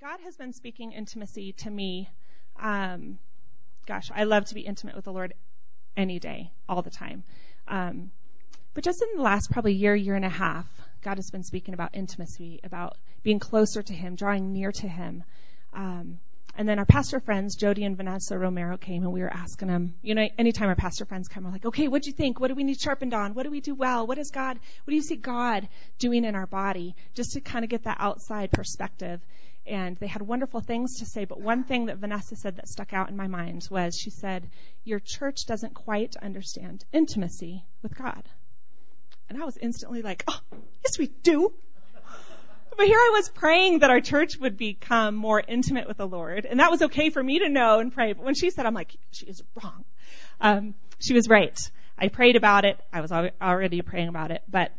God has been speaking intimacy to me. Um, gosh, I love to be intimate with the Lord any day, all the time. Um, but just in the last probably year, year and a half, God has been speaking about intimacy, about being closer to Him, drawing near to Him. Um, and then our pastor friends, Jody and Vanessa Romero, came and we were asking them, you know, anytime our pastor friends come, we're like, okay, what do you think? What do we need sharpened on? What do we do well? What is God, what do you see God doing in our body? Just to kind of get that outside perspective. And they had wonderful things to say, but one thing that Vanessa said that stuck out in my mind was she said, Your church doesn't quite understand intimacy with God. And I was instantly like, Oh, yes, we do. But here I was praying that our church would become more intimate with the Lord, and that was okay for me to know and pray. But when she said, I'm like, she is wrong. Um, she was right. I prayed about it. I was already praying about it, but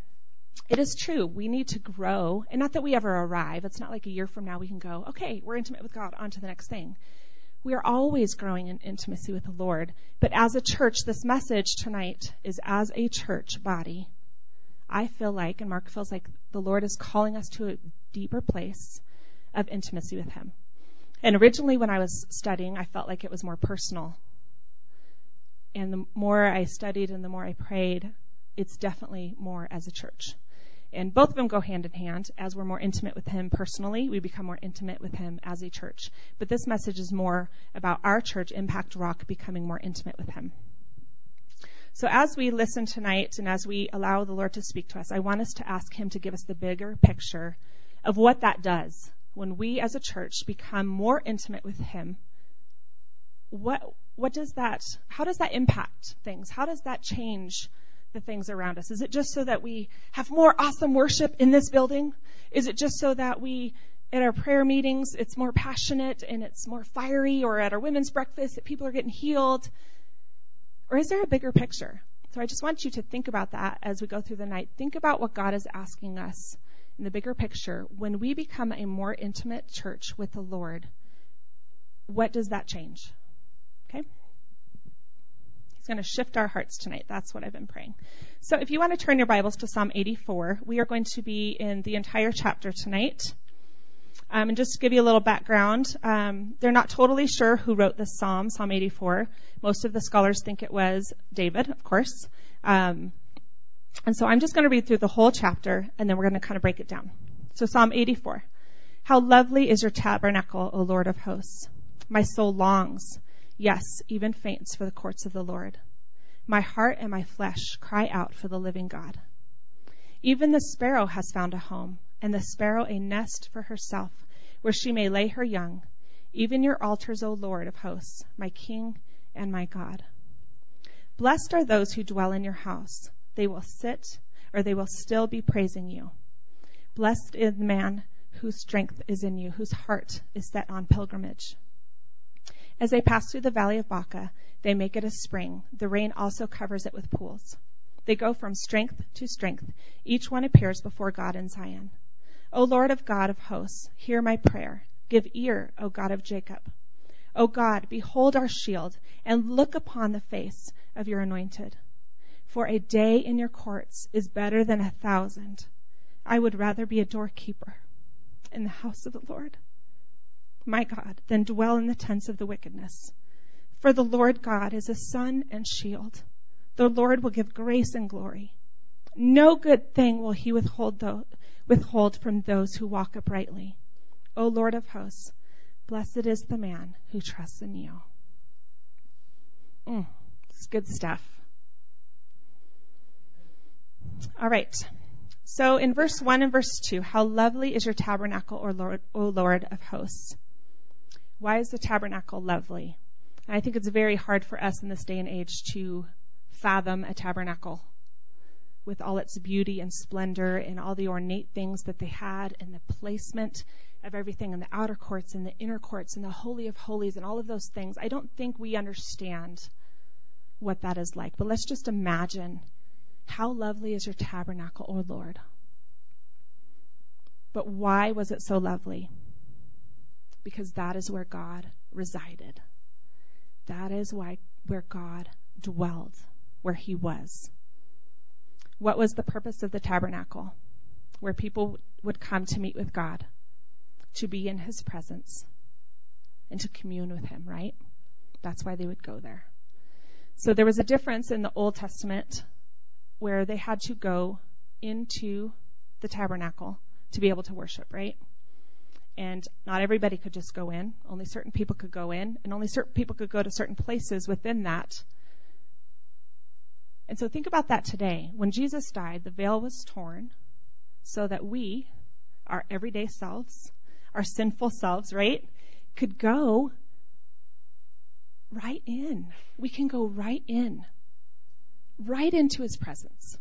it is true. We need to grow, and not that we ever arrive. It's not like a year from now we can go, okay, we're intimate with God, on to the next thing. We are always growing in intimacy with the Lord. But as a church, this message tonight is as a church body. I feel like, and Mark feels like, the Lord is calling us to a deeper place of intimacy with Him. And originally, when I was studying, I felt like it was more personal. And the more I studied and the more I prayed, it's definitely more as a church. And both of them go hand in hand. As we're more intimate with Him personally, we become more intimate with Him as a church. But this message is more about our church, Impact Rock, becoming more intimate with Him. So as we listen tonight and as we allow the Lord to speak to us, I want us to ask Him to give us the bigger picture of what that does when we as a church become more intimate with Him. What, what does that, how does that impact things? How does that change the things around us? Is it just so that we have more awesome worship in this building? Is it just so that we, at our prayer meetings, it's more passionate and it's more fiery, or at our women's breakfast, that people are getting healed? Or is there a bigger picture? So I just want you to think about that as we go through the night. Think about what God is asking us in the bigger picture. When we become a more intimate church with the Lord, what does that change? Going to shift our hearts tonight. That's what I've been praying. So if you want to turn your Bibles to Psalm 84, we are going to be in the entire chapter tonight. Um, and just to give you a little background, um, they're not totally sure who wrote this psalm, Psalm 84. Most of the scholars think it was David, of course. Um, and so I'm just going to read through the whole chapter, and then we're going to kind of break it down. So Psalm 84. How lovely is your tabernacle, O Lord of hosts. My soul longs Yes, even faints for the courts of the Lord. My heart and my flesh cry out for the living God. Even the sparrow has found a home, and the sparrow a nest for herself, where she may lay her young. Even your altars, O Lord of hosts, my King and my God. Blessed are those who dwell in your house. They will sit, or they will still be praising you. Blessed is the man whose strength is in you, whose heart is set on pilgrimage. As they pass through the valley of Baca, they make it a spring. The rain also covers it with pools. They go from strength to strength. Each one appears before God in Zion. O Lord of God of hosts, hear my prayer. Give ear, O God of Jacob. O God, behold our shield, and look upon the face of your anointed. For a day in your courts is better than a thousand. I would rather be a doorkeeper in the house of the Lord my God, than dwell in the tents of the wickedness. For the Lord God is a sun and shield. The Lord will give grace and glory. No good thing will he withhold, withhold from those who walk uprightly. O Lord of hosts, blessed is the man who trusts in you. Mm, it's good stuff. All right. So in verse 1 and verse 2, how lovely is your tabernacle, O Lord, o Lord of hosts. Why is the tabernacle lovely? And I think it's very hard for us in this day and age to fathom a tabernacle with all its beauty and splendor and all the ornate things that they had and the placement of everything in the outer courts and the inner courts and the holy of holies and all of those things. I don't think we understand what that is like. But let's just imagine how lovely is your tabernacle, O Lord. But why was it so lovely? Because that is where God resided. That is why where God dwelled, where he was. What was the purpose of the tabernacle? Where people would come to meet with God. to be in his presence and to commune with him, right? That's why they would go there. So there was a difference in the Old Testament where they had to go into the tabernacle to be able to worship, right? And not everybody could just go in. Only certain people could go in, and only certain people could go to certain places within that. And so think about that today. When Jesus died, the veil was torn so that we, our everyday selves, our sinful selves, right, could go right in. We can go right in, right into his presence.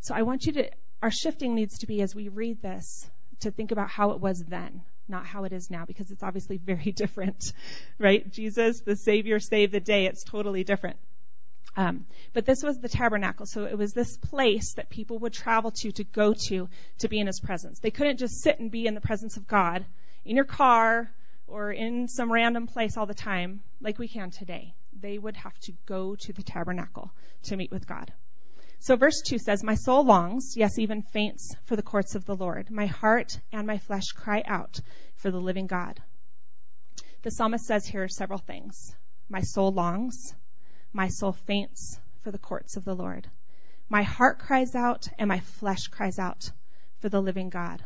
So I want you to, our shifting needs to be as we read this to think about how it was then, not how it is now, because it's obviously very different, right? Jesus, the Savior, saved the day. It's totally different. Um, but this was the tabernacle, so it was this place that people would travel to to go to to be in His presence. They couldn't just sit and be in the presence of God in your car or in some random place all the time like we can today. They would have to go to the tabernacle to meet with God. So verse 2 says, My soul longs, yes, even faints for the courts of the Lord. My heart and my flesh cry out for the living God. The psalmist says here several things. My soul longs, my soul faints for the courts of the Lord. My heart cries out and my flesh cries out for the living God.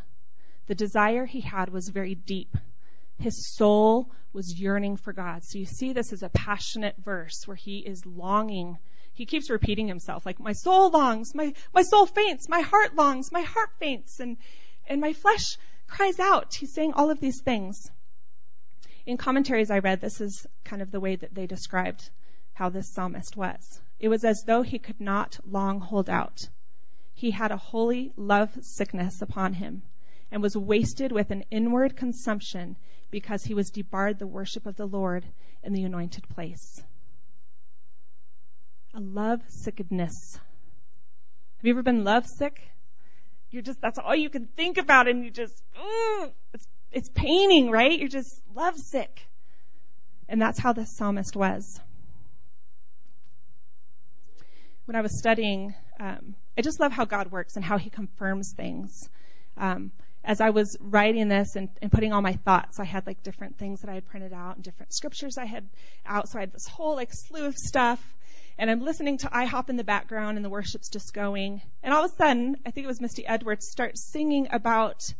The desire he had was very deep. His soul was yearning for God. So you see this as a passionate verse where he is longing. He keeps repeating himself, like, my soul longs, my, my soul faints, my heart longs, my heart faints, and, and my flesh cries out. He's saying all of these things. In commentaries I read, this is kind of the way that they described how this psalmist was. It was as though he could not long hold out. He had a holy love sickness upon him and was wasted with an inward consumption because he was debarred the worship of the Lord in the anointed place. A love sickness. Have you ever been love sick? You're just, that's all you can think about and you just, mm, it's, it's paining, right? You're just love sick. And that's how this psalmist was when I was studying, um, I just love how God works and how He confirms things. Um, as I was writing this and, and, putting all my thoughts, I had like different things that I had printed out and different scriptures I had out. So I had this whole like slew of stuff. And I'm listening to IHOP in the background and the worship's just going. And all of a sudden, I think it was Misty Edwards starts singing about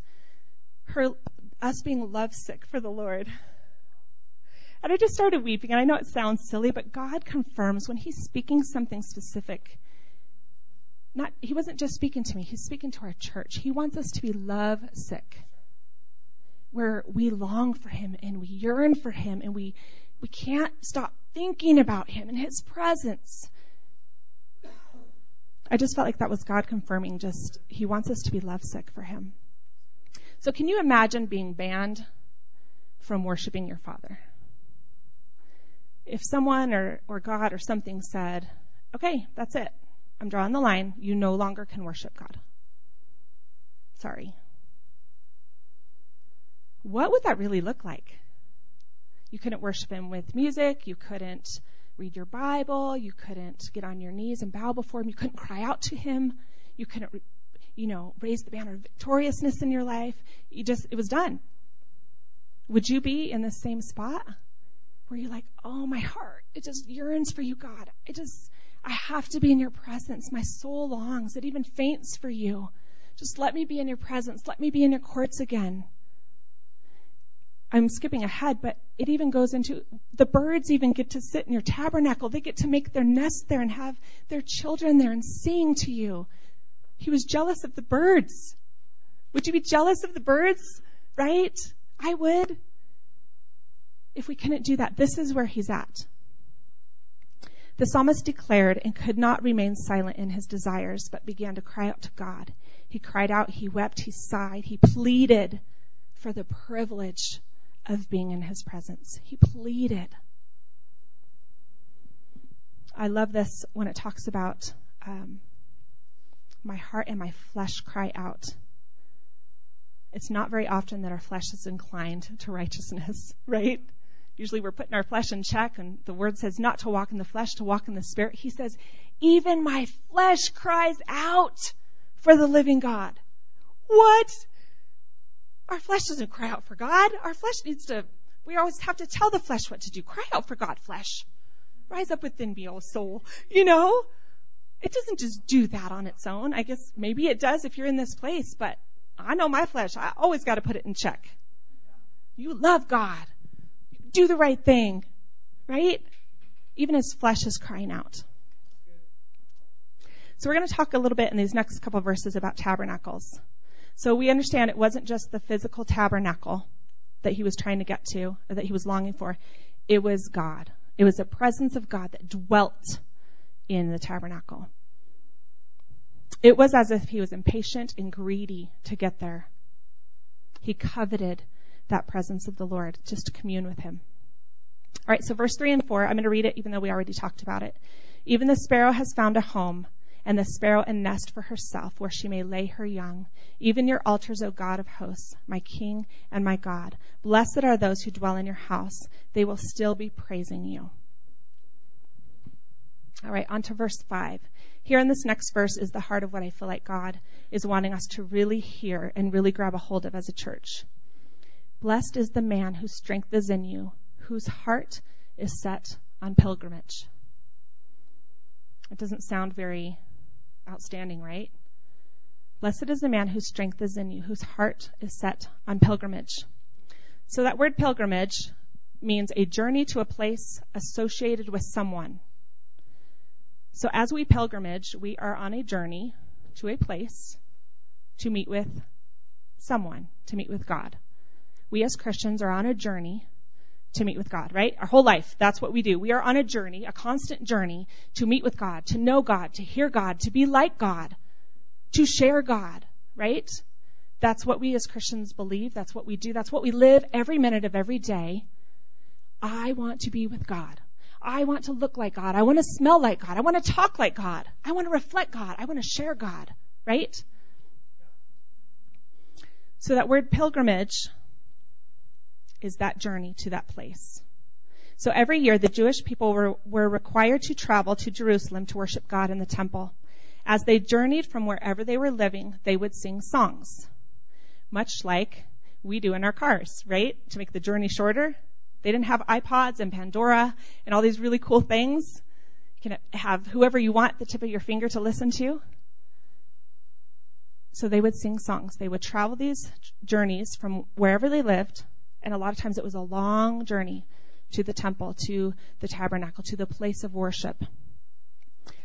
her, us being lovesick for the Lord. And I just started weeping. And I know it sounds silly, but God confirms when He's speaking something specific. Not, he wasn't just speaking to me, He's speaking to our church. He wants us to be love sick, where we long for Him and we yearn for Him and we, we can't stop thinking about Him and His presence. I just felt like that was God confirming just, He wants us to be love sick for Him. So can you imagine being banned from worshiping your Father? if someone or, or God or something said, okay, that's it. I'm drawing the line. You no longer can worship God. Sorry. What would that really look like? You couldn't worship Him with music. You couldn't read your Bible. You couldn't get on your knees and bow before Him. You couldn't cry out to Him. You couldn't, you know, raise the banner of victoriousness in your life. You just, it was done. Would you be in the same spot? where you're like, oh, my heart, it just yearns for you, God. It just, I have to be in your presence. My soul longs. It even faints for you. Just let me be in your presence. Let me be in your courts again. I'm skipping ahead, but it even goes into the birds even get to sit in your tabernacle. They get to make their nest there and have their children there and sing to you. He was jealous of the birds. Would you be jealous of the birds? Right? I would if we couldn't do that, this is where he's at. The psalmist declared and could not remain silent in his desires, but began to cry out to God. He cried out, he wept, he sighed, he pleaded for the privilege of being in his presence. He pleaded. I love this when it talks about um, my heart and my flesh cry out. It's not very often that our flesh is inclined to righteousness, right? Usually we're putting our flesh in check, and the word says not to walk in the flesh, to walk in the spirit. He says, even my flesh cries out for the living God. What? Our flesh doesn't cry out for God. Our flesh needs to, we always have to tell the flesh what to do. Cry out for God, flesh. Rise up within me, O soul. You know? It doesn't just do that on its own. I guess maybe it does if you're in this place, but I know my flesh. I always got to put it in check. You love God. Do the right thing. Right? Even his flesh is crying out. So we're going to talk a little bit in these next couple verses about tabernacles. So we understand it wasn't just the physical tabernacle that he was trying to get to, or that he was longing for. It was God. It was the presence of God that dwelt in the tabernacle. It was as if he was impatient and greedy to get there. He coveted that presence of the Lord just to commune with him. All right, so verse 3 and 4, I'm going to read it even though we already talked about it. Even the sparrow has found a home, and the sparrow a nest for herself where she may lay her young. Even your altars, O God of hosts, my King and my God. Blessed are those who dwell in your house. They will still be praising you. All right, on to verse 5. Here in this next verse is the heart of what I feel like God is wanting us to really hear and really grab a hold of as a church. Blessed is the man whose strength is in you, whose heart is set on pilgrimage. It doesn't sound very outstanding, right? Blessed is the man whose strength is in you, whose heart is set on pilgrimage. So that word pilgrimage means a journey to a place associated with someone. So as we pilgrimage, we are on a journey to a place to meet with someone, to meet with God. We as Christians are on a journey to meet with God, right? Our whole life, that's what we do. We are on a journey, a constant journey to meet with God, to know God, to hear God, to be like God, to share God, right? That's what we as Christians believe. That's what we do. That's what we live every minute of every day. I want to be with God. I want to look like God. I want to smell like God. I want to talk like God. I want to reflect God. I want to share God, right? So that word pilgrimage is that journey to that place. So every year the Jewish people were, were required to travel to Jerusalem to worship God in the temple. As they journeyed from wherever they were living, they would sing songs. Much like we do in our cars, right? To make the journey shorter. They didn't have iPods and Pandora and all these really cool things. You can have whoever you want at the tip of your finger to listen to. So they would sing songs. They would travel these journeys from wherever they lived and a lot of times it was a long journey to the temple, to the tabernacle, to the place of worship.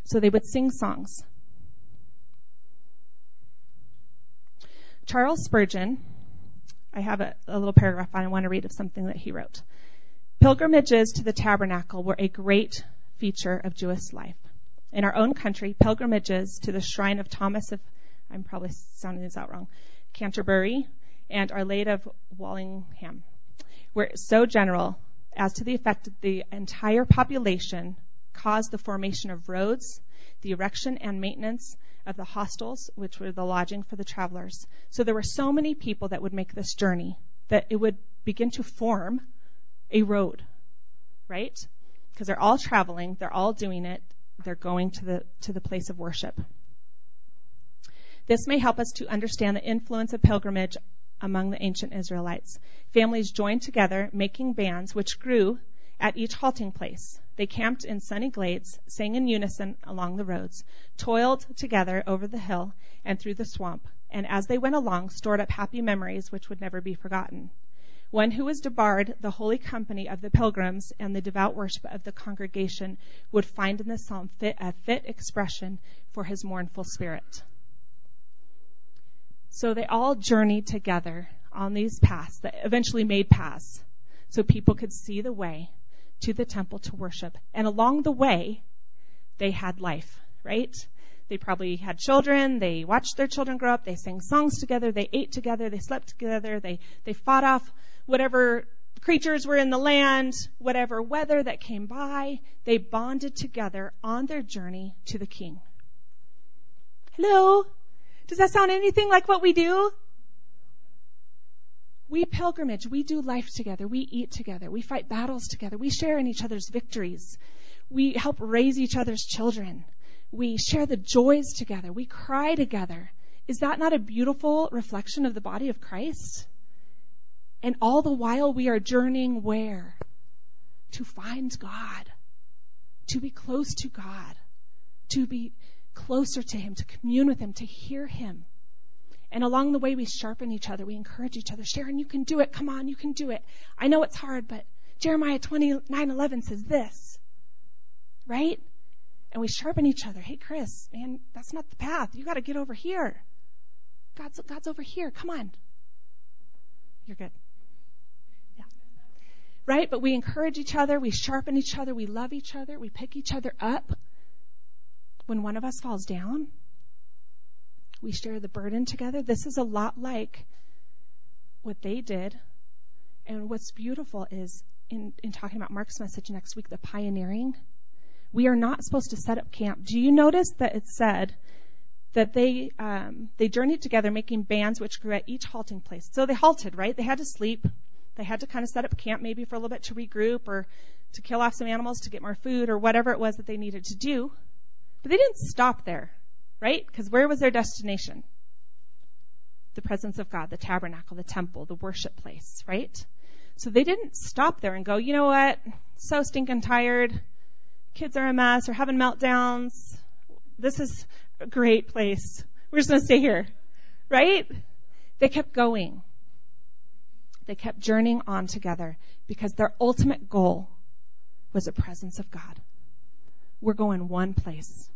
So they would sing songs. Charles Spurgeon, I have a, a little paragraph I want to read of something that he wrote. Pilgrimages to the tabernacle were a great feature of Jewish life. In our own country, pilgrimages to the shrine of Thomas of, I'm probably sounding this out wrong, Canterbury, and Our Lady of Walsingham were so general as to the effect that the entire population caused the formation of roads, the erection and maintenance of the hostels, which were the lodging for the travelers. So there were so many people that would make this journey that it would begin to form a road, right? Because they're all traveling, they're all doing it, they're going to the to the place of worship. This may help us to understand the influence of pilgrimage among the ancient Israelites. Families joined together, making bands, which grew at each halting place. They camped in sunny glades, sang in unison along the roads, toiled together over the hill and through the swamp, and as they went along, stored up happy memories which would never be forgotten. One who was debarred the holy company of the pilgrims and the devout worship of the congregation would find in the psalm fit, a fit expression for his mournful spirit. So they all journeyed together on these paths that eventually made paths so people could see the way to the temple to worship. And along the way, they had life, right? They probably had children, they watched their children grow up, they sang songs together, they ate together, they slept together, they, they fought off whatever creatures were in the land, whatever weather that came by, they bonded together on their journey to the king. Hello? Does that sound anything like what we do? We pilgrimage. We do life together. We eat together. We fight battles together. We share in each other's victories. We help raise each other's children. We share the joys together. We cry together. Is that not a beautiful reflection of the body of Christ? And all the while we are journeying where? To find God. To be close to God. To be closer to Him, to commune with Him, to hear Him. And along the way, we sharpen each other. We encourage each other. Sharon, you can do it. Come on, you can do it. I know it's hard, but Jeremiah 29:11 says this. Right? And we sharpen each other. Hey, Chris, man, that's not the path. You got to get over here. God's, God's over here. Come on. You're good. Yeah. Right? But we encourage each other. We sharpen each other. We love each other. We pick each other up. When one of us falls down, we share the burden together. This is a lot like what they did. And what's beautiful is in, in talking about Mark's message next week, the pioneering, we are not supposed to set up camp. Do you notice that it said that they um, they journeyed together, making bands which grew at each halting place? So they halted, right? They had to sleep. They had to kind of set up camp, maybe for a little bit to regroup or to kill off some animals to get more food or whatever it was that they needed to do. But they didn't stop there right? Because where was their destination? The presence of God, the tabernacle, the temple, the worship place, right? So they didn't stop there and go, you know what? So stinking tired. Kids are a mess. They're having meltdowns. This is a great place. We're just going to stay here, right? They kept going. They kept journeying on together because their ultimate goal was the presence of God. We're going one place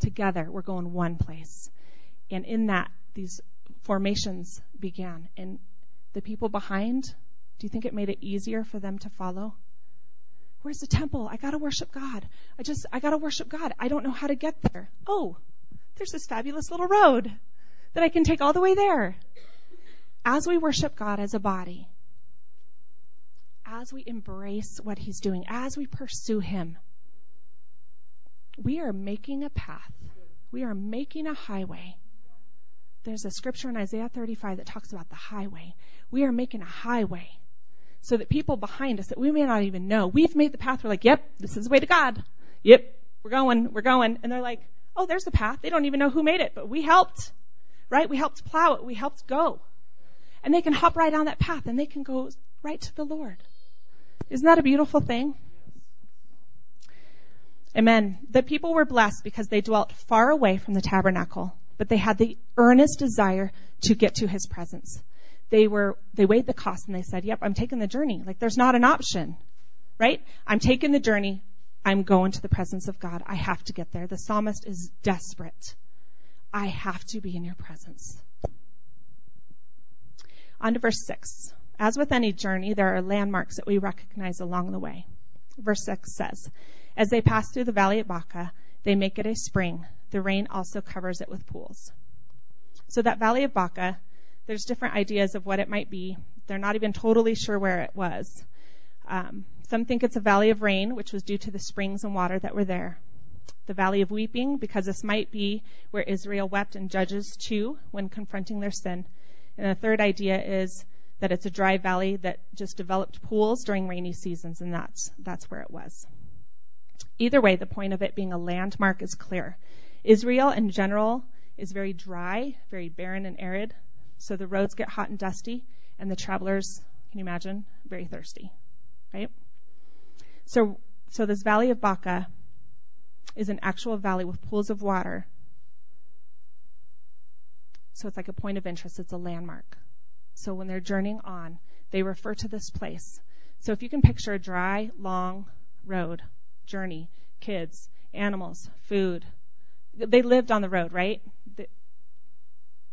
together. We're going one place. And in that, these formations began. And the people behind, do you think it made it easier for them to follow? Where's the temple? I gotta worship God. I just, I gotta worship God. I don't know how to get there. Oh, there's this fabulous little road that I can take all the way there. As we worship God as a body, as we embrace what He's doing, as we pursue Him, we are making a path. We are making a highway. There's a scripture in Isaiah 35 that talks about the highway. We are making a highway so that people behind us that we may not even know, we've made the path. We're like, yep, this is the way to God. Yep, we're going, we're going. And they're like, oh, there's the path. They don't even know who made it, but we helped, right? We helped plow it. We helped go. And they can hop right on that path and they can go right to the Lord. Isn't that a beautiful thing? Amen. The people were blessed because they dwelt far away from the tabernacle, but they had the earnest desire to get to his presence. They were, they weighed the cost and they said, yep, I'm taking the journey. Like there's not an option, right? I'm taking the journey. I'm going to the presence of God. I have to get there. The psalmist is desperate. I have to be in your presence. On to verse 6. As with any journey, there are landmarks that we recognize along the way. Verse 6 says, as they pass through the valley at Baca, they make it a spring. The rain also covers it with pools. So that valley of Baca, there's different ideas of what it might be. They're not even totally sure where it was. Um, some think it's a valley of rain, which was due to the springs and water that were there. The valley of weeping, because this might be where Israel wept in Judges 2 when confronting their sin. And the third idea is that it's a dry valley that just developed pools during rainy seasons, and that's, that's where it was. Either way, the point of it being a landmark is clear. Israel in general is very dry, very barren and arid, so the roads get hot and dusty, and the travelers, can you imagine, very thirsty, right? So, so this valley of Baca is an actual valley with pools of water. So it's like a point of interest. It's a landmark. So when they're journeying on, they refer to this place. So if you can picture a dry, long road journey kids, animals, food. They lived on the road, right?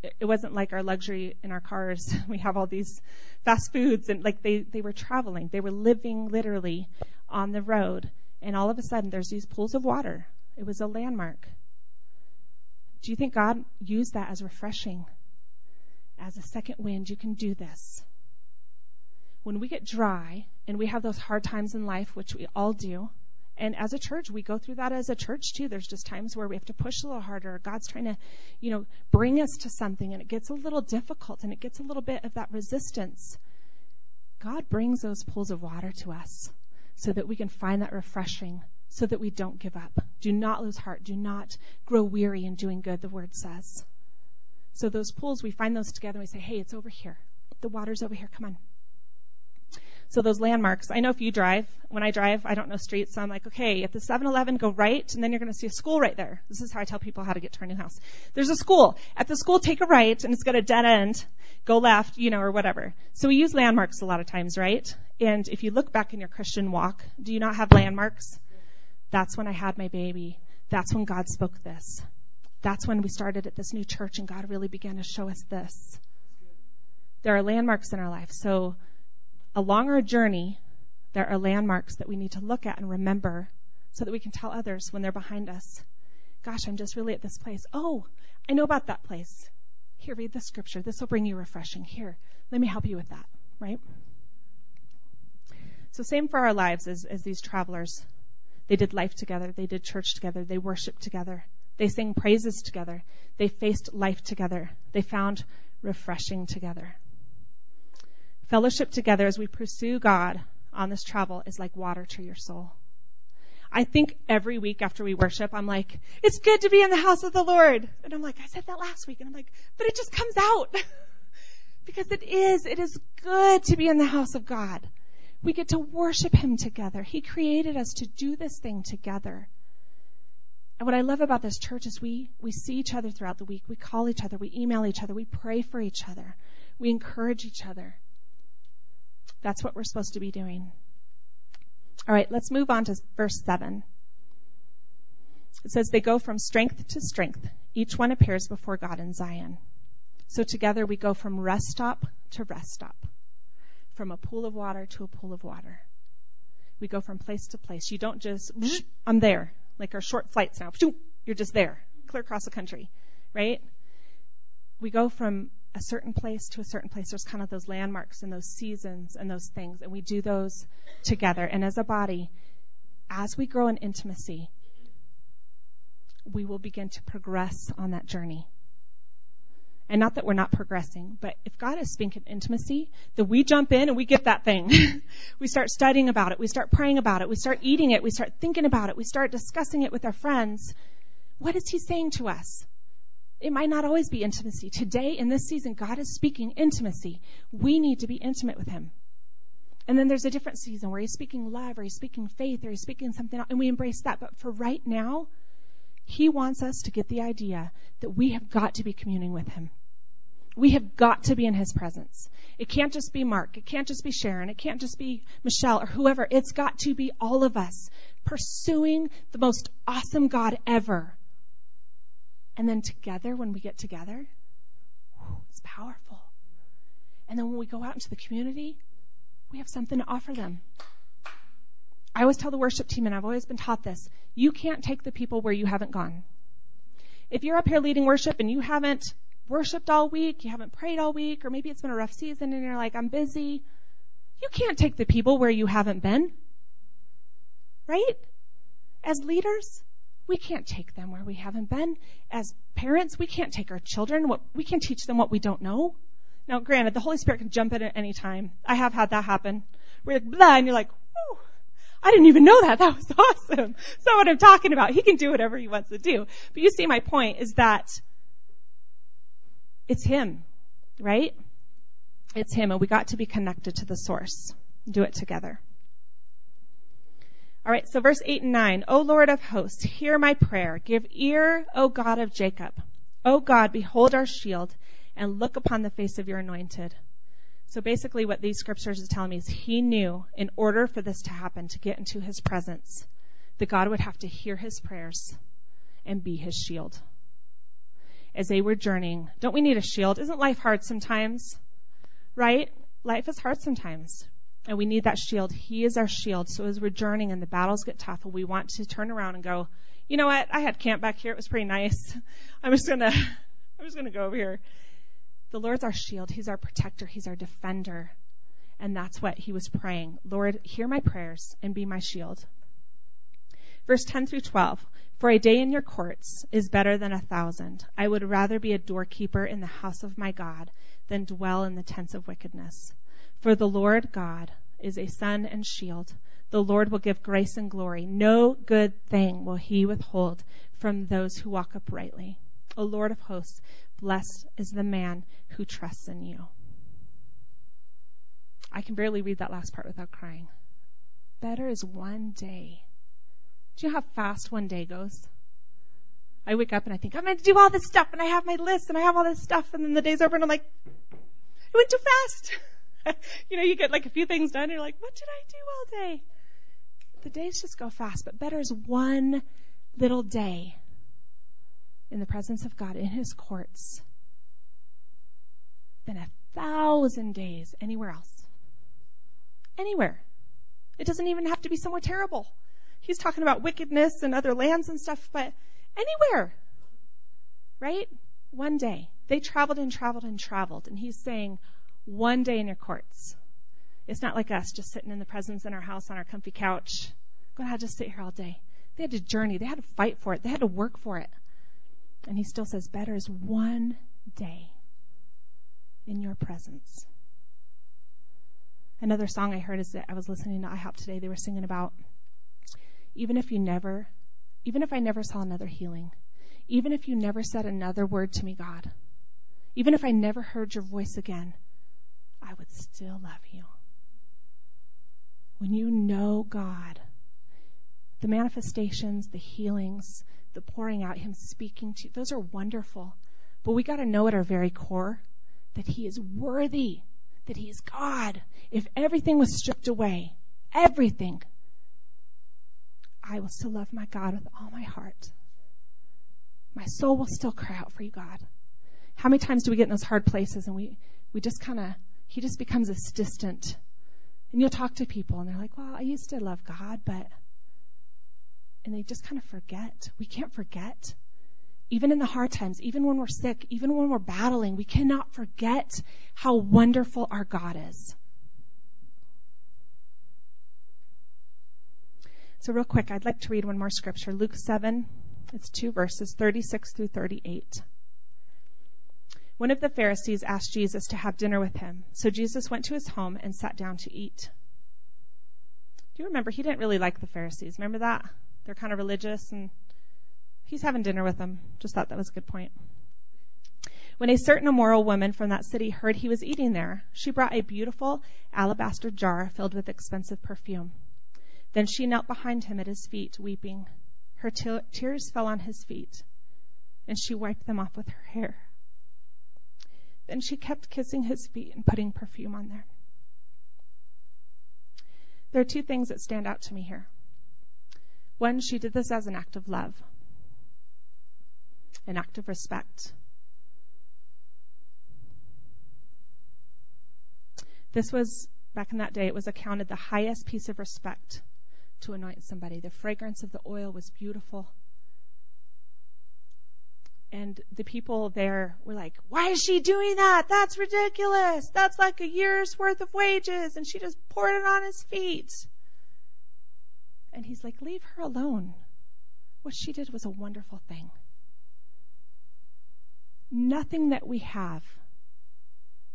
It wasn't like our luxury in our cars. We have all these fast foods and like they, they were traveling. They were living literally on the road. And all of a sudden there's these pools of water. It was a landmark. Do you think God used that as refreshing? As a second wind, you can do this. When we get dry and we have those hard times in life, which we all do, and as a church, we go through that as a church too. There's just times where we have to push a little harder. God's trying to, you know, bring us to something and it gets a little difficult and it gets a little bit of that resistance. God brings those pools of water to us so that we can find that refreshing, so that we don't give up. Do not lose heart. Do not grow weary in doing good, the word says. So those pools, we find those together and we say, hey, it's over here. The water's over here. Come on. So those landmarks, I know if you drive, when I drive, I don't know streets, so I'm like, okay, at the 7-Eleven, go right, and then you're going to see a school right there. This is how I tell people how to get to our new house. There's a school. At the school, take a right, and it's got a dead end. Go left, you know, or whatever. So we use landmarks a lot of times, right? And if you look back in your Christian walk, do you not have landmarks? That's when I had my baby. That's when God spoke this. That's when we started at this new church and God really began to show us this. There are landmarks in our life. So along our journey, there are landmarks that we need to look at and remember so that we can tell others when they're behind us. Gosh, I'm just really at this place. Oh, I know about that place. Here, read the scripture. This will bring you refreshing. Here, let me help you with that, right? So same for our lives as, as these travelers. They did life together. They did church together. They worshiped together. They sang praises together. They faced life together. They found refreshing together. Fellowship together as we pursue God on this travel is like water to your soul. I think every week after we worship, I'm like, it's good to be in the house of the Lord. And I'm like, I said that last week. And I'm like, but it just comes out. because it is. It is good to be in the house of God. We get to worship Him together. He created us to do this thing together. And what I love about this church is we, we see each other throughout the week. We call each other. We email each other. We pray for each other. We encourage each other. That's what we're supposed to be doing. All right, let's move on to verse 7. It says, They go from strength to strength. Each one appears before God in Zion. So together we go from rest stop to rest stop, from a pool of water to a pool of water. We go from place to place. You don't just, I'm there, like our short flights now. You're just there, clear across the country, right? We go from a certain place to a certain place. There's kind of those landmarks and those seasons and those things, and we do those together. And as a body, as we grow in intimacy, we will begin to progress on that journey. And not that we're not progressing, but if God is speaking intimacy, then we jump in and we get that thing. we start studying about it. We start praying about it. We start eating it. We start thinking about it. We start discussing it with our friends. What is He saying to us? It might not always be intimacy. Today, in this season, God is speaking intimacy. We need to be intimate with Him. And then there's a different season where He's speaking love or He's speaking faith or He's speaking something else, and we embrace that. But for right now, He wants us to get the idea that we have got to be communing with Him. We have got to be in His presence. It can't just be Mark. It can't just be Sharon. It can't just be Michelle or whoever. It's got to be all of us pursuing the most awesome God ever and then together, when we get together, it's powerful. And then when we go out into the community, we have something to offer them. I always tell the worship team, and I've always been taught this you can't take the people where you haven't gone. If you're up here leading worship and you haven't worshiped all week, you haven't prayed all week, or maybe it's been a rough season and you're like, I'm busy, you can't take the people where you haven't been. Right? As leaders, we can't take them where we haven't been. As parents, we can't take our children. What, we can't teach them what we don't know. Now, granted, the Holy Spirit can jump in at any time. I have had that happen. We're like, blah, and you're like, whew, I didn't even know that. That was awesome. So what I'm talking about, he can do whatever he wants to do. But you see my point is that it's him, right? It's him, and we got to be connected to the source. Do it together. All right, so verse 8 and 9. O Lord of hosts, hear my prayer. Give ear, O God of Jacob. O God, behold our shield and look upon the face of your anointed. So basically what these scriptures are telling me is he knew in order for this to happen, to get into his presence, that God would have to hear his prayers and be his shield. As they were journeying, don't we need a shield? Isn't life hard sometimes? Right? Life is hard sometimes. And we need that shield. He is our shield. So as we're journeying and the battles get tough, we want to turn around and go, you know what? I had camp back here. It was pretty nice. I'm just gonna, I'm just gonna go over here. The Lord's our shield. He's our protector. He's our defender. And that's what he was praying. Lord, hear my prayers and be my shield. Verse 10 through 12. For a day in your courts is better than a thousand. I would rather be a doorkeeper in the house of my God than dwell in the tents of wickedness. For the Lord God is a sun and shield. The Lord will give grace and glory. No good thing will he withhold from those who walk uprightly. O Lord of hosts, blessed is the man who trusts in you. I can barely read that last part without crying. Better is one day. Do you know how fast one day goes? I wake up and I think, I'm going to do all this stuff and I have my list and I have all this stuff and then the day's over and I'm like, it went too fast. you know, you get like a few things done and you're like, what did I do all day? The days just go fast, but better is one little day in the presence of God in His courts than a thousand days anywhere else. Anywhere. It doesn't even have to be somewhere terrible. He's talking about wickedness and other lands and stuff, but anywhere. Right? One day. They traveled and traveled and traveled, and he's saying, one day in your courts. It's not like us just sitting in the presence in our house on our comfy couch. Go ahead, just sit here all day. They had to journey. They had to fight for it. They had to work for it. And he still says, better is one day in your presence. Another song I heard is that I was listening to IHOP today. They were singing about even if you never, even if I never saw another healing, even if you never said another word to me, God, even if I never heard your voice again, I would still love you. When you know God, the manifestations, the healings, the pouring out, Him speaking to you, those are wonderful. But we got to know at our very core that He is worthy, that He is God. If everything was stripped away, everything, I will still love my God with all my heart. My soul will still cry out for you, God. How many times do we get in those hard places and we, we just kind of, He just becomes this distant. And you'll talk to people and they're like, well, I used to love God, but, and they just kind of forget. We can't forget even in the hard times, even when we're sick, even when we're battling, we cannot forget how wonderful our God is. So, real quick, I'd like to read one more scripture Luke 7, it's two verses, 36 through 38. One of the Pharisees asked Jesus to have dinner with him, so Jesus went to his home and sat down to eat. Do you remember? He didn't really like the Pharisees. Remember that? They're kind of religious and He's having dinner with them. Just thought that was a good point. When a certain immoral woman from that city heard he was eating there, she brought a beautiful alabaster jar filled with expensive perfume. Then she knelt behind him at his feet, weeping. Her te- tears fell on his feet, and she wiped them off with her hair. Then she kept kissing his feet and putting perfume on there. There are two things that stand out to me here. One, she did this as an act of love an act of respect. This was, back in that day, it was accounted the highest piece of respect to anoint somebody. The fragrance of the oil was beautiful. And the people there were like, why is she doing that? That's ridiculous. That's like a year's worth of wages. And she just poured it on his feet. And he's like, leave her alone. What she did was a wonderful thing. Nothing that we have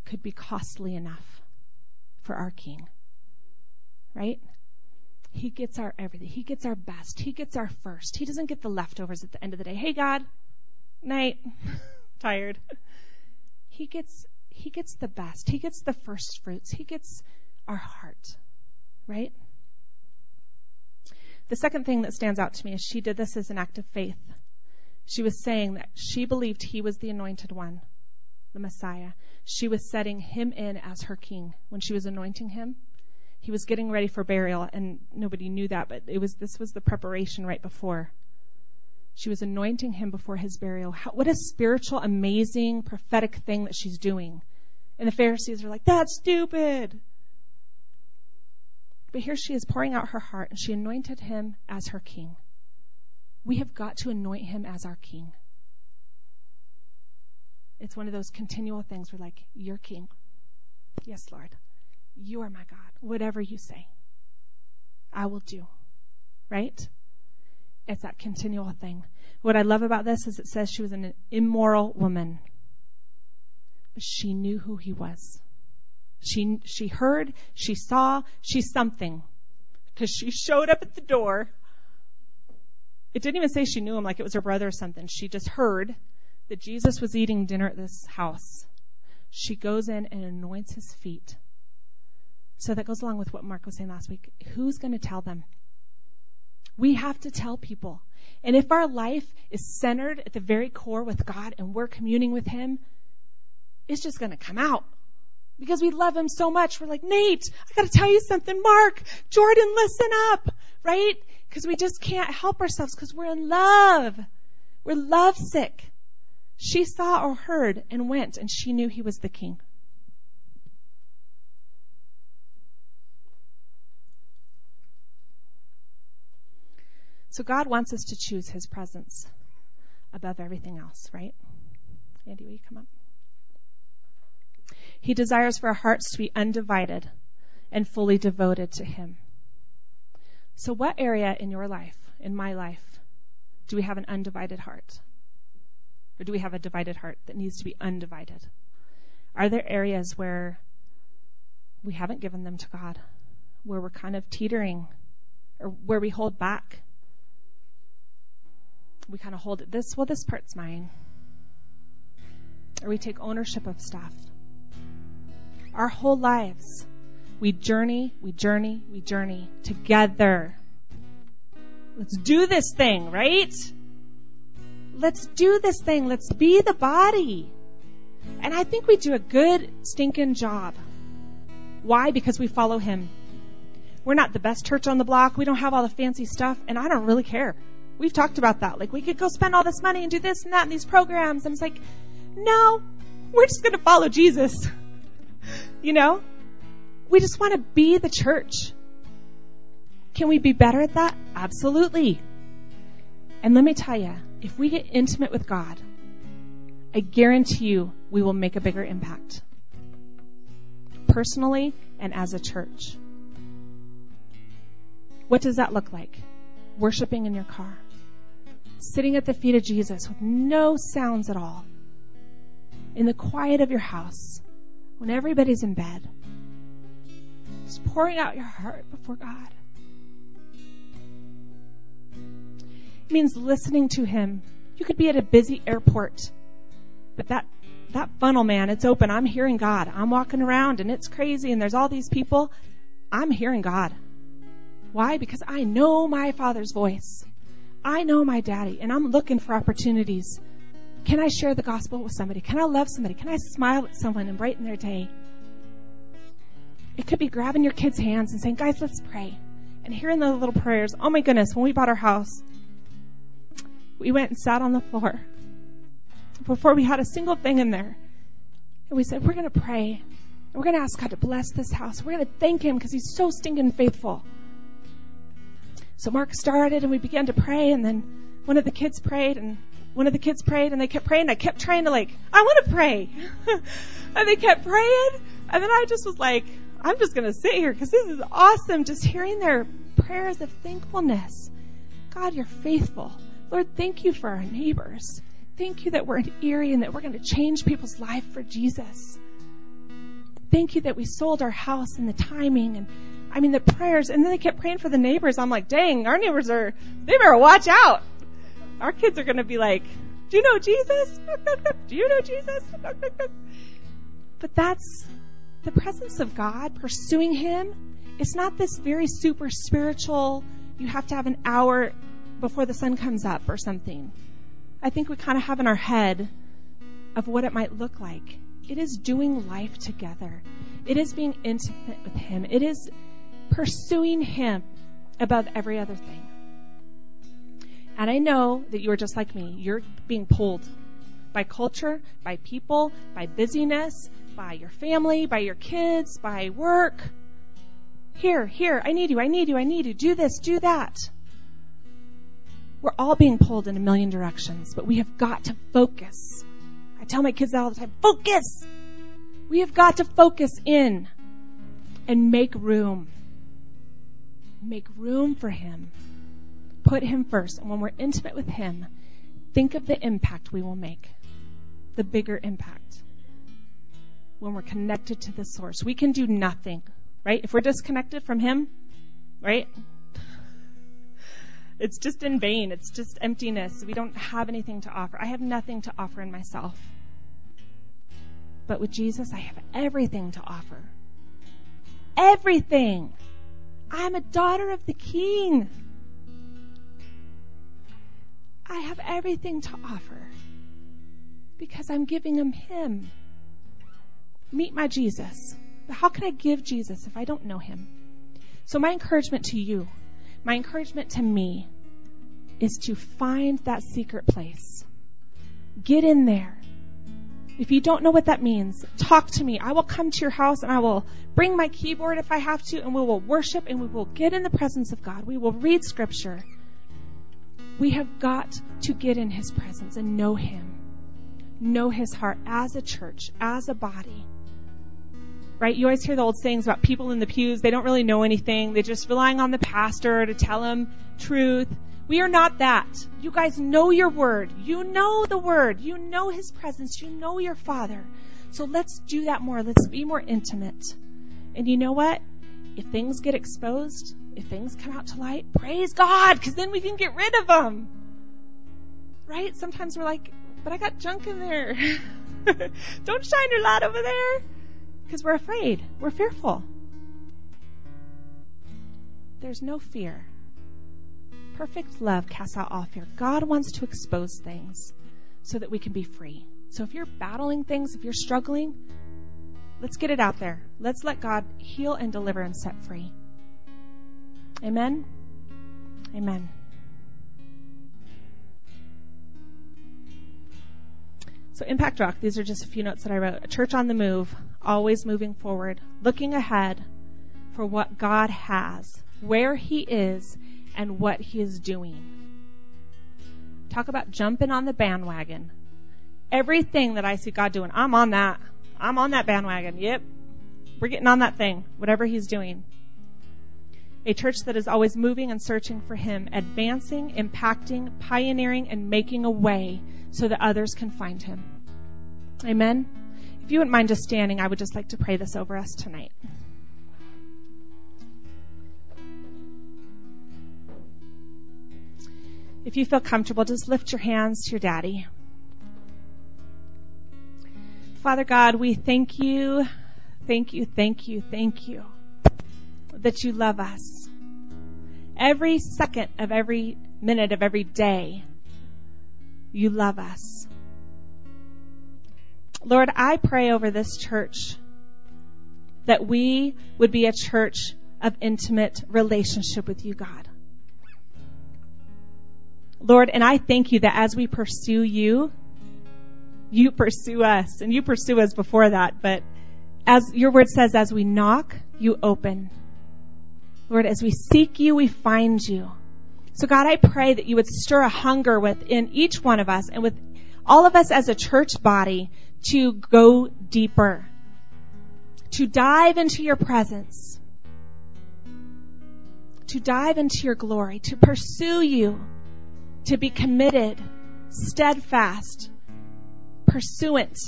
could be costly enough for our King. Right? He gets our everything. He gets our best. He gets our first. He doesn't get the leftovers at the end of the day. Hey God, night, tired. He gets he gets the best. He gets the first fruits. He gets our heart. Right? The second thing that stands out to me is she did this as an act of faith. She was saying that she believed he was the anointed one, the Messiah. She was setting him in as her king when she was anointing him. He was getting ready for burial and nobody knew that, but it was this was the preparation right before. She was anointing him before his burial. How, what a spiritual, amazing, prophetic thing that she's doing. And the Pharisees are like, that's stupid. But here she is pouring out her heart and she anointed him as her king we have got to anoint him as our king. It's one of those continual things where, like, you're king. Yes, Lord. You are my God. Whatever you say, I will do. Right? It's that continual thing. What I love about this is it says she was an immoral woman. But she knew who he was. She, she heard, she saw, she's something. Because she showed up at the door it didn't even say she knew him like it was her brother or something. She just heard that Jesus was eating dinner at this house. She goes in and anoints his feet. So that goes along with what Mark was saying last week. Who's going to tell them? We have to tell people. And if our life is centered at the very core with God and we're communing with Him, it's just going to come out. Because we love Him so much. We're like, Nate, I got to tell you something. Mark, Jordan, listen up. Right? Because we just can't help ourselves because we're in love. We're lovesick. She saw or heard and went, and she knew he was the king. So God wants us to choose his presence above everything else, right? Andy, will you come up? He desires for our hearts to be undivided and fully devoted to him. So what area in your life, in my life, do we have an undivided heart? Or do we have a divided heart that needs to be undivided? Are there areas where we haven't given them to God, where we're kind of teetering, or where we hold back? We kind of hold it this, well, this part's mine. Or we take ownership of stuff. Our whole lives, we journey, we journey, we journey together. Let's do this thing, right? Let's do this thing. Let's be the body. And I think we do a good stinking job. Why? Because we follow him. We're not the best church on the block. We don't have all the fancy stuff, and I don't really care. We've talked about that. Like, we could go spend all this money and do this and that and these programs. And it's like, no, we're just going to follow Jesus. you know? We just want to be the church. Can we be better at that? Absolutely. And let me tell you, if we get intimate with God, I guarantee you we will make a bigger impact. Personally and as a church. What does that look like? Worshiping in your car. Sitting at the feet of Jesus with no sounds at all. In the quiet of your house. When everybody's in bed. Just pouring out your heart before God. It means listening to Him. You could be at a busy airport, but that that funnel, man, it's open. I'm hearing God. I'm walking around and it's crazy and there's all these people. I'm hearing God. Why? Because I know my Father's voice. I know my daddy and I'm looking for opportunities. Can I share the gospel with somebody? Can I love somebody? Can I smile at someone and brighten their day? It could be grabbing your kids' hands and saying, guys, let's pray. And hearing the little prayers. Oh my goodness, when we bought our house, we went and sat on the floor before we had a single thing in there. And we said, We're going to pray. We're going to ask God to bless this house. We're going to thank Him because He's so stinking faithful. So Mark started and we began to pray. And then one of the kids prayed and one of the kids prayed and they kept praying. I kept trying to, like, I want to pray. and they kept praying. And then I just was like, I'm just going to sit here because this is awesome. Just hearing their prayers of thankfulness. God, you're faithful. Lord, thank you for our neighbors. Thank you that we're in Erie and that we're going to change people's life for Jesus. Thank you that we sold our house and the timing and I mean the prayers and then they kept praying for the neighbors. I'm like, dang, our neighbors are they better watch out. Our kids are gonna be like, Do you know Jesus? Do you know Jesus? But that's the presence of God, pursuing Him. It's not this very super spiritual, you have to have an hour before the sun comes up or something. I think we kind of have in our head of what it might look like. It is doing life together. It is being intimate with Him. It is pursuing Him above every other thing. And I know that you are just like me. You're being pulled by culture, by people, by busyness, by your family, by your kids, by work. Here, here, I need you, I need you, I need you. Do this, do that. We're all being pulled in a million directions, but we have got to focus. I tell my kids that all the time focus! We have got to focus in and make room. Make room for Him. Put Him first. And when we're intimate with Him, think of the impact we will make. The bigger impact. When we're connected to the source, we can do nothing, right? If we're disconnected from Him, right? It's just in vain. It's just emptiness. We don't have anything to offer. I have nothing to offer in myself. But with Jesus, I have everything to offer. everything. I am a daughter of the King. I have everything to offer because I'm giving him him. Meet my Jesus. But how can I give Jesus if I don't know him? So my encouragement to you, my encouragement to me is to find that secret place. Get in there. If you don't know what that means, talk to me. I will come to your house and I will bring my keyboard if I have to and we will worship and we will get in the presence of God. We will read scripture. We have got to get in his presence and know him. Know his heart as a church, as a body. Right? You always hear the old sayings about people in the pews. They don't really know anything. They're just relying on the pastor to tell them truth. We are not that. You guys know your word. You know the word. You know his presence. You know your father. So let's do that more. Let's be more intimate. And you know what? If things get exposed, if things come out to light, praise God, because then we can get rid of them. Right? Sometimes we're like, but I got junk in there. Don't shine your light over there. Because we're afraid. We're fearful. There's no fear Perfect love casts out all fear. God wants to expose things so that we can be free. So if you're battling things, if you're struggling, let's get it out there. Let's let God heal and deliver and set free. Amen. Amen. So, Impact Rock, these are just a few notes that I wrote. A church on the move, always moving forward, looking ahead for what God has, where He is, and what he is doing. Talk about jumping on the bandwagon. Everything that I see God doing, I'm on that. I'm on that bandwagon. Yep. We're getting on that thing, whatever he's doing. A church that is always moving and searching for him, advancing, impacting, pioneering, and making a way so that others can find him. Amen. If you wouldn't mind just standing, I would just like to pray this over us tonight. If you feel comfortable, just lift your hands to your daddy. Father God, we thank you, thank you, thank you, thank you that you love us. Every second of every minute of every day, you love us. Lord, I pray over this church that we would be a church of intimate relationship with you, God. Lord, and I thank you that as we pursue you, you pursue us, and you pursue us before that, but as your word says, as we knock, you open. Lord, as we seek you, we find you. So God, I pray that you would stir a hunger within each one of us and with all of us as a church body to go deeper, to dive into your presence, to dive into your glory, to pursue you to be committed, steadfast, pursuant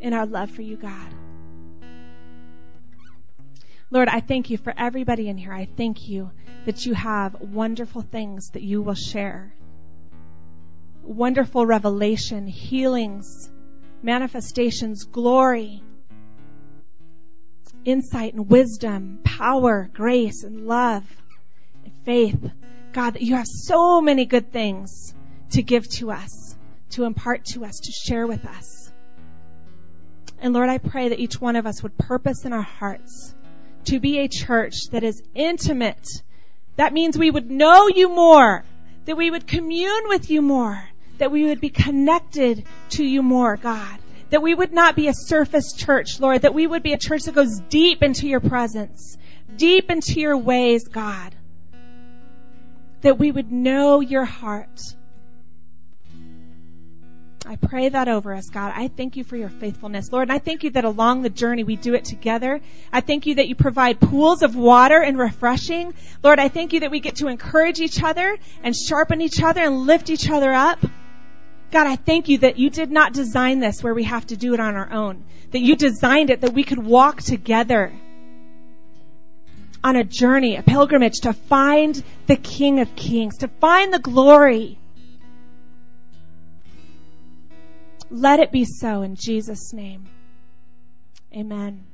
in our love for you, God. Lord, I thank you for everybody in here. I thank you that you have wonderful things that you will share. Wonderful revelation, healings, manifestations, glory, insight and wisdom, power, grace and love and faith. God, that you have so many good things to give to us, to impart to us, to share with us. And Lord, I pray that each one of us would purpose in our hearts to be a church that is intimate. That means we would know you more, that we would commune with you more, that we would be connected to you more, God. That we would not be a surface church, Lord, that we would be a church that goes deep into your presence, deep into your ways, God that we would know your heart. I pray that over us, God. I thank you for your faithfulness, Lord. And I thank you that along the journey we do it together. I thank you that you provide pools of water and refreshing. Lord, I thank you that we get to encourage each other and sharpen each other and lift each other up. God, I thank you that you did not design this where we have to do it on our own. That you designed it that we could walk together on a journey, a pilgrimage to find the King of Kings, to find the glory. Let it be so in Jesus' name. Amen.